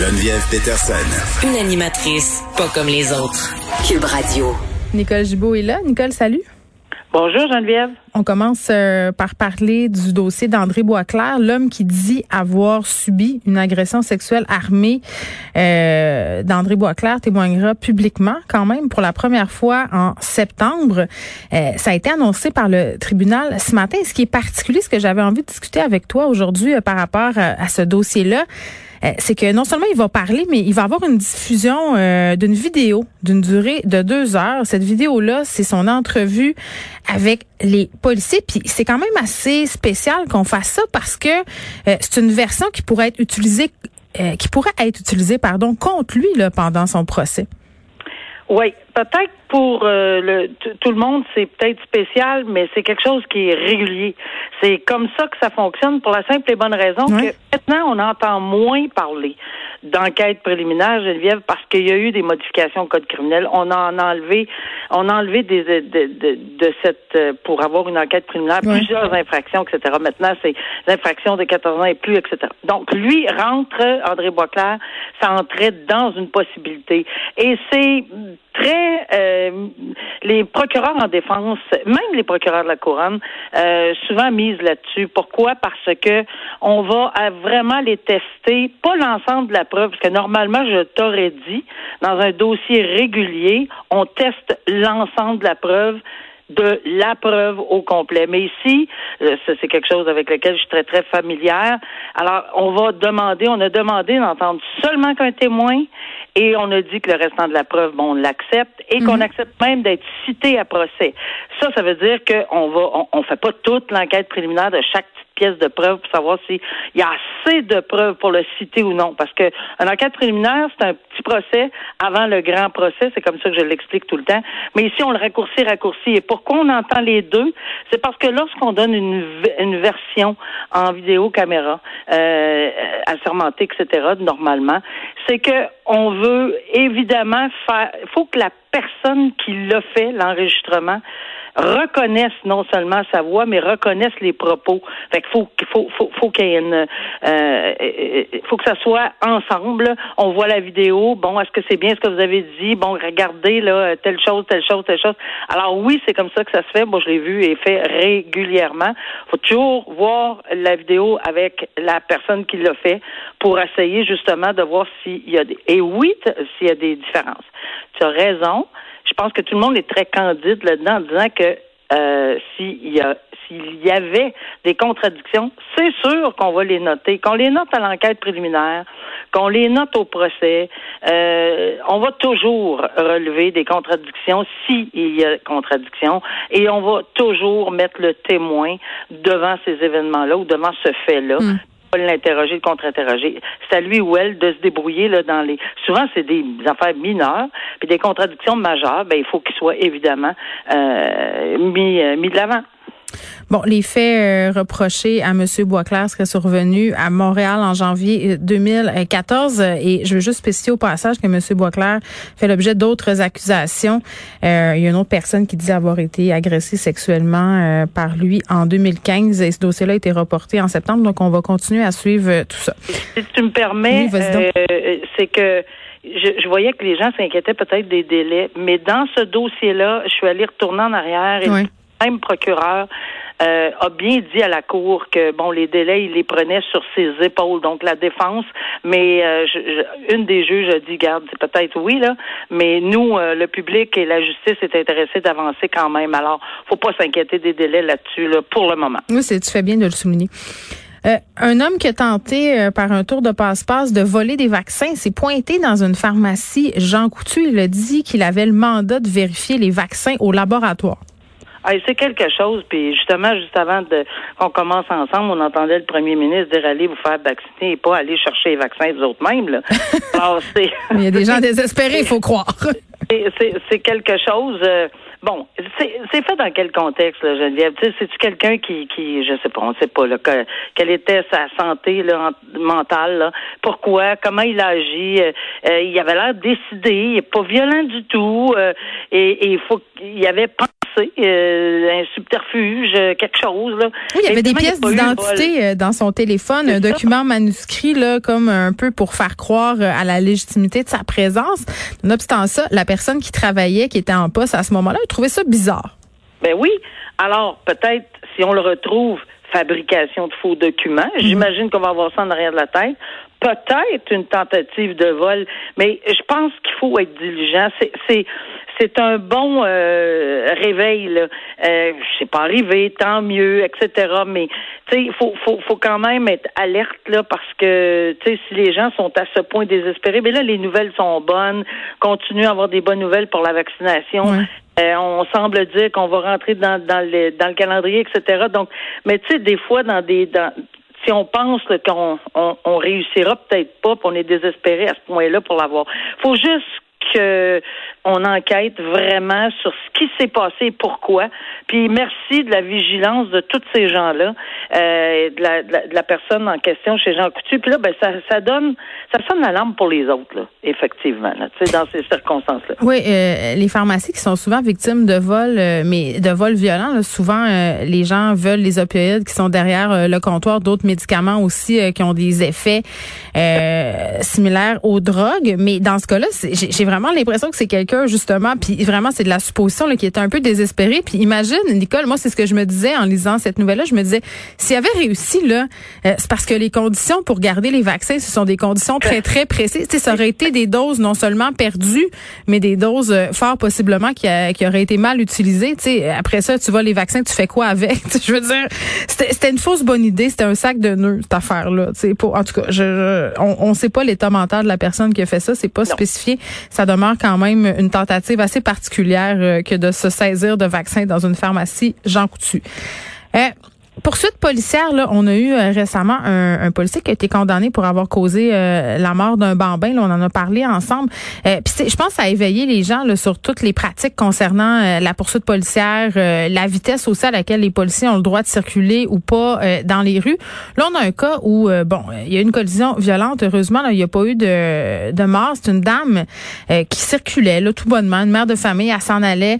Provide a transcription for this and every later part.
Geneviève Peterson. Une animatrice pas comme les autres. Cube Radio. Nicole Gibault est là. Nicole, salut. Bonjour Geneviève. On commence euh, par parler du dossier d'André Boisclair, l'homme qui dit avoir subi une agression sexuelle armée. Euh, D'André Boisclair témoignera publiquement quand même pour la première fois en septembre. Euh, ça a été annoncé par le tribunal ce matin. Ce qui est particulier, ce que j'avais envie de discuter avec toi aujourd'hui euh, par rapport à ce dossier-là, c'est que non seulement il va parler, mais il va avoir une diffusion d'une vidéo d'une durée de deux heures. Cette vidéo-là, c'est son entrevue avec les policiers. Puis c'est quand même assez spécial qu'on fasse ça parce que euh, c'est une version qui pourrait être utilisée, qui pourrait être utilisée, pardon, contre lui là, pendant son procès. Oui, peut-être pour le, tout le monde, c'est peut-être spécial, mais c'est quelque chose qui est régulier. C'est comme ça que ça fonctionne pour la simple et bonne raison que maintenant, on entend moins parler d'enquête préliminaire, Geneviève, parce qu'il y a eu des modifications au code criminel. On a enlevé, on a enlevé des, de, de, de cette, euh, pour avoir une enquête préliminaire, plusieurs infractions, etc. Maintenant, c'est l'infraction de 14 ans et plus, etc. Donc, lui rentre, André Boisclair, ça entrait dans une possibilité. Et c'est très euh, les procureurs en défense, même les procureurs de la couronne, euh, souvent misent là-dessus. Pourquoi? Parce que on va vraiment les tester, pas l'ensemble de la preuve, parce que normalement, je t'aurais dit, dans un dossier régulier, on teste l'ensemble de la preuve de la preuve au complet. Mais ici, euh, c'est quelque chose avec lequel je suis très, très familière. Alors, on va demander, on a demandé d'entendre seulement qu'un témoin et on a dit que le restant de la preuve, bon, on l'accepte et qu'on mhm. accepte même d'être cité à procès. Ça, ça veut dire qu'on va, on, on fait pas toute l'enquête préliminaire de chaque pièce de preuve pour savoir s'il y a assez de preuves pour le citer ou non. Parce que une enquête préliminaire, c'est un petit procès avant le grand procès. C'est comme ça que je l'explique tout le temps. Mais ici, on le raccourcit, raccourcit. Et pourquoi on entend les deux? C'est parce que lorsqu'on donne une, une version en vidéo caméra, euh, assermentée, etc., normalement, c'est que on veut évidemment faire, faut que la personne qui l'a fait, l'enregistrement, reconnaissent non seulement sa voix, mais reconnaissent les propos. Fait qu'il faut, faut, faut, faut qu'il y ait une, euh, faut que ça soit ensemble. On voit la vidéo. Bon, est-ce que c'est bien ce que vous avez dit? Bon, regardez là, telle chose, telle chose, telle chose. Alors oui, c'est comme ça que ça se fait. Moi, je l'ai vu et fait régulièrement. Faut toujours voir la vidéo avec la personne qui l'a fait pour essayer justement de voir s'il y a des. Et oui, s'il y a des différences. Tu as raison je pense que tout le monde est très candide là-dedans en disant que euh, s'il y y avait des contradictions, c'est sûr qu'on va les noter, qu'on les note à l'enquête préliminaire, qu'on les note au procès. Euh, on va toujours relever des contradictions s'il y a contradiction et on va toujours mettre le témoin devant ces événements-là ou devant ce fait-là. Hmm l'interroger, le contre-interroger. C'est à lui ou elle de se débrouiller là dans les. Souvent, c'est des affaires mineures, puis des contradictions majeures. Ben, il faut qu'ils soient évidemment euh, mis, euh, mis de l'avant. Bon, les faits euh, reprochés à M. Boisclair seraient survenus à Montréal en janvier 2014. Euh, et je veux juste spécifier au passage que M. Boisclair fait l'objet d'autres accusations. Euh, il y a une autre personne qui dit avoir été agressée sexuellement par lui en 2015. Et ce dossier-là a été reporté en septembre. Donc, on va continuer à suivre tout ça. Si tu me permets, c'est que je, voyais que les gens s'inquiétaient peut-être des délais, mais dans ce dossier-là, je suis allée retourner en arrière et même procureur euh, a bien dit à la cour que bon les délais il les prenait sur ses épaules donc la défense mais euh, une des juges a dit garde c'est peut-être oui là mais nous euh, le public et la justice est intéressé d'avancer quand même alors faut pas s'inquiéter des délais là-dessus là, pour le moment oui c'est tu fais bien de le souligner un homme qui a tenté par un tour de passe-passe de voler des vaccins s'est pointé dans une pharmacie. Jean Coutu, il a dit qu'il avait le mandat de vérifier les vaccins au laboratoire. Ah, c'est quelque chose. Puis justement, juste avant de qu'on commence ensemble, on entendait le premier ministre dire allez vous faire vacciner et pas aller chercher les vaccins des autres mêmes. Là. il y a des gens désespérés, il faut croire. c'est quelque chose. Euh, bon, c'est fait dans quel contexte, là, Geneviève? C'est-tu quelqu'un qui, qui, je sais pas, on sait pas, là, quelle était sa santé là, mentale, là, pourquoi, comment il a agi. Euh, euh, il avait l'air décidé, il n'est pas violent du tout, et il faut il avait pensé euh, un subterfuge, quelque chose. Là. Oui, il y avait des pièces d'identité dans son téléphone, un document manuscrit là, comme un peu pour faire croire à la légitimité de sa présence. Nonobstant ça, la personne qui travaillait, qui était en poste à ce moment-là, elle trouvait ça bizarre. Ben oui. Alors peut-être si on le retrouve fabrication de faux documents. Mhm. J'imagine qu'on va avoir ça en arrière de la tête. Peut-être une tentative de vol, mais je pense qu'il faut être diligent. C'est c'est un bon euh, réveil. Là. Euh, sais pas arrivé, tant mieux, etc. Mais tu sais, il faut, faut, faut quand même être alerte là parce que tu sais, si les gens sont à ce point désespérés, mais là les nouvelles sont bonnes. Continue à avoir des bonnes nouvelles pour la vaccination. Euh, on semble dire qu'on va rentrer dans, dans, le, dans le calendrier, etc. Donc, mais tu sais, des fois, dans des dans, si on pense qu'on on, on, réussira peut-être pas, puis on est désespéré à ce point-là pour l'avoir. Faut juste qu'on enquête vraiment sur ce qui s'est passé et pourquoi. Puis merci de la vigilance de tous ces gens-là, euh, de, la, personne en question chez Jean Coutu. Puis là, ben, ça, ça donne, ça sonne l'alarme pour les autres, effectivement, dans ces circonstances-là. Oui, euh, les pharmacies qui sont souvent victimes de vols, euh, mais de vols violents, souvent les gens veulent les opioïdes qui sont derrière le comptoir, d'autres médicaments aussi qui ont des effets similaires aux drogues. Mais dans ce cas-là, j'ai vraiment l'impression que c'est quelqu'un justement, puis vraiment c'est de la supposition là, qui était un peu désespéré. Puis imagine, Nicole, moi c'est ce que je me disais en lisant cette nouvelle-là, je me disais s'il avait réussi là, euh, c'est parce que les conditions pour garder les vaccins, ce sont des conditions très très précises. sais, ça aurait été des doses non seulement perdues, mais des doses euh, fort possiblement qui, qui auraient été mal utilisées. sais, après ça, tu vois les vaccins, tu fais quoi avec? Je veux dire, c'était une fausse bonne idée, c'était un sac de nœuds cette affaire-là. Pour, en tout cas, je, on ne sait pas l'état mental de la personne qui a fait ça, c'est pas spécifié ça demeure quand même une tentative assez particulière euh, que de se saisir de vaccins dans une pharmacie Jean Coutu. Euh, Poursuite policière, là, on a eu euh, récemment un, un, policier qui a été condamné pour avoir causé euh, la mort d'un bambin. Là, on en a parlé ensemble. Euh, Puis je pense que ça a éveillé les gens là, sur toutes les pratiques concernant euh, la poursuite policière, la vitesse aussi à laquelle les policiers ont le droit de circuler ou pas dans les rues. Là, on a un cas où, bon, il y a eu une collision violente. Heureusement, là, il n'y a pas eu de, de mort. C'est une dame qui circulait là, tout bonnement, une mère de famille, elle s'en allait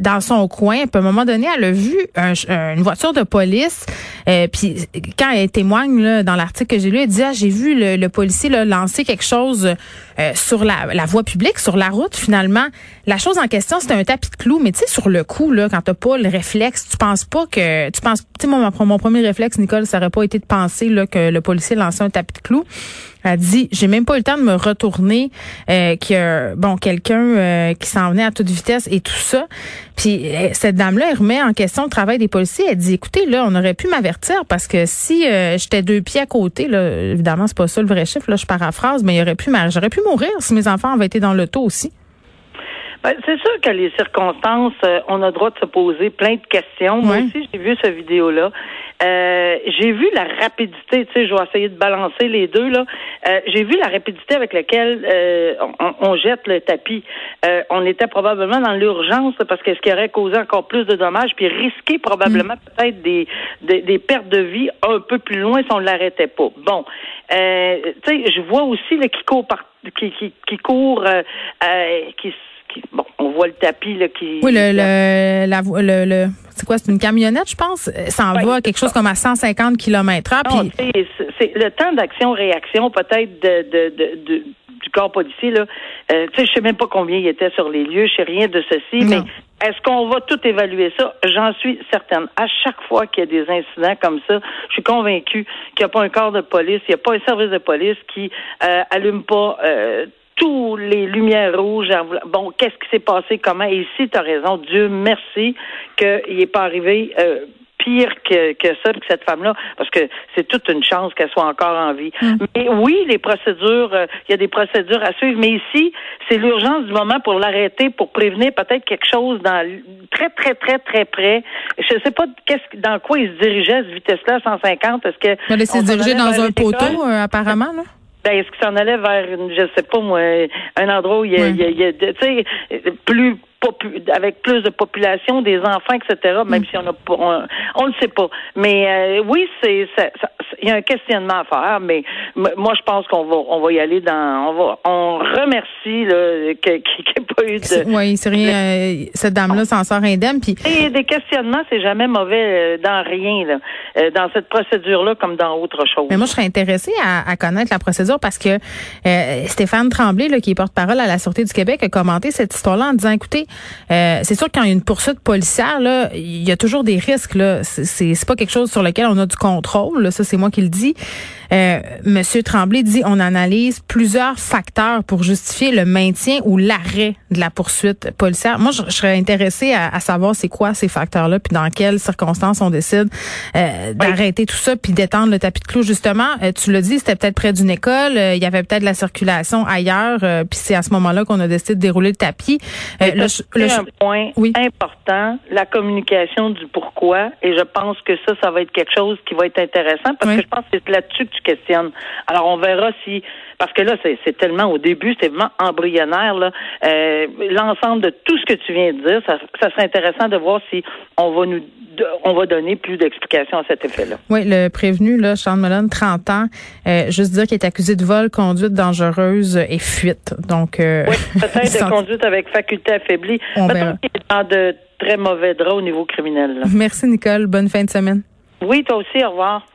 dans son coin. Puis à un moment donné, elle a vu une voiture de police. Euh, puis quand elle témoigne dans l'article que j'ai lu, elle dit ah, j'ai vu le, policier là, lancer quelque chose euh, sur la, voie publique, sur la route. Finalement, la chose en question c'était un tapis de clous, mais tu sais sur le coup là, quand t'as pas le réflexe, tu penses pas que tu penses. Tu sais mon, mon premier réflexe, Nicole, ça aurait pas été de penser là que le policier lançait un tapis de clous. Elle dit, j'ai même pas eu le temps de me retourner, euh, que bon quelqu'un euh, qui s'en venait à toute vitesse et tout ça. Puis euh, cette dame-là, elle remet en question le travail des policiers. Elle dit, écoutez, là, on aurait pu m'avertir parce que si j'étais deux pieds à côté, là, évidemment, c'est pas ça le vrai chiffre, là, je paraphrase, mais il aurait pu, j'aurais pu mourir si mes enfants avaient été dans l'auto aussi. Ben, c'est sûr que les circonstances, on a le droit de se poser plein de questions. Moi aussi, j'ai vu cette vidéo-là. Euh, j'ai vu la rapidité, tu sais, je vais essayer de balancer les deux là. Euh, j'ai vu la rapidité avec laquelle euh, on, jette le tapis. on était probablement dans l'urgence parce que ce qui aurait causé encore plus de dommages, puis risqué probablement mm. peut-être des, des, pertes de vie un peu plus loin si on ne l'arrêtait pas. Bon, tu sais, je vois aussi là, qui court par, qui, qui, qui court, qui bon, on voit le tapis là qui. Oui, le, le, la, le, le c'est quoi, c'est une camionnette, je pense? Ça en va quelque chose comme à 150 km. C'est le temps d'action-réaction peut-être de, de, de, du corps policier là. Euh, tu sais, je sais même pas combien il était sur les lieux, je sais rien de ceci, mais est-ce qu'on va tout évaluer ça? J'en suis certaine. À chaque fois qu'il y a des incidents comme ça, je suis convaincue qu'il n'y a pas un corps de police, il n'y a pas un service de police qui euh, allume pas euh, tous les lumières rouges. Bon, qu'est-ce qui s'est passé? Comment? Et ici, tu as raison. Dieu merci qu'il n'est pas arrivé euh, pire que, que ça, que cette femme-là, parce que c'est toute une chance qu'elle soit encore en vie. Mm. Mais oui, les procédures, euh, il y a des procédures à suivre, mais ici, c'est l'urgence du moment pour l'arrêter, pour prévenir peut-être quelque chose dans très, très, très, très près. Je ne sais pas qu'est-ce, dans quoi il se dirigeait à cette vitesse-là, 150. Est-ce que. Il s'est dirigé dans un poteau, euh, apparemment, là? Ben, est-ce qu'il s'en allait vers, une, je sais pas moi, un endroit où il y a, tu sais, plus avec plus de population, des enfants, etc. Même mm. si on a on, on le sait pas. Mais euh, oui, c'est il y a un questionnement à faire, mais moi je pense qu'on va on va y aller dans on va on remercie là qu'il n'y ait pas eu de Oui, c'est rien euh, cette dame-là s'en sort indemne puis Et des questionnements, c'est jamais mauvais euh, dans rien là. dans cette procédure-là comme dans autre chose. Mais moi je serais intéressée à, à connaître la procédure parce que Stéphane Tremblay là, qui est porte-parole à la Sûreté du Québec a commenté cette histoire-là en disant écoutez, c'est sûr que quand il y a une poursuite policière là, il y a toujours des risques là, c'est c'est pas quelque chose sur lequel on a du contrôle, ça c'est moi qui le dis. Euh, Monsieur Tremblay dit on analyse plusieurs facteurs pour justifier le maintien ou l'arrêt de la poursuite policière. Moi, je, serais intéressée à, savoir c'est quoi ces facteurs-là, puis dans quelles circonstances on décide euh, d'arrêter tout ça, puis d'étendre le tapis de clous. Justement, euh, tu l'as dit, c'était peut-être près d'une école, euh, il y avait peut-être de la circulation ailleurs, puis c'est à ce moment-là qu'on a décidé de dérouler le tapis. le, un point important, la communication du pourquoi, et je pense que ça, ça va être quelque chose qui va être intéressant parce que je pense que c'est là-dessus que tu questionnes. Alors, on verra si, parce que là, c'est tellement au début, c'est vraiment embryonnaire, là. Euh, l'ensemble de tout ce que tu viens de dire, ça, ça serait intéressant de voir si on va nous on va donner plus d'explications à cet effet-là. Oui, le prévenu, là, Sean Mullen, 30 ans, euh, juste dire qu'il est accusé de vol, conduite dangereuse et fuite. Donc, euh, oui, peut-être de conduite avec faculté affaiblie. On verra. qu'il est dans de très mauvais draps au niveau criminel. Merci, Nicole. Bonne fin de semaine. Oui, toi aussi. Au revoir.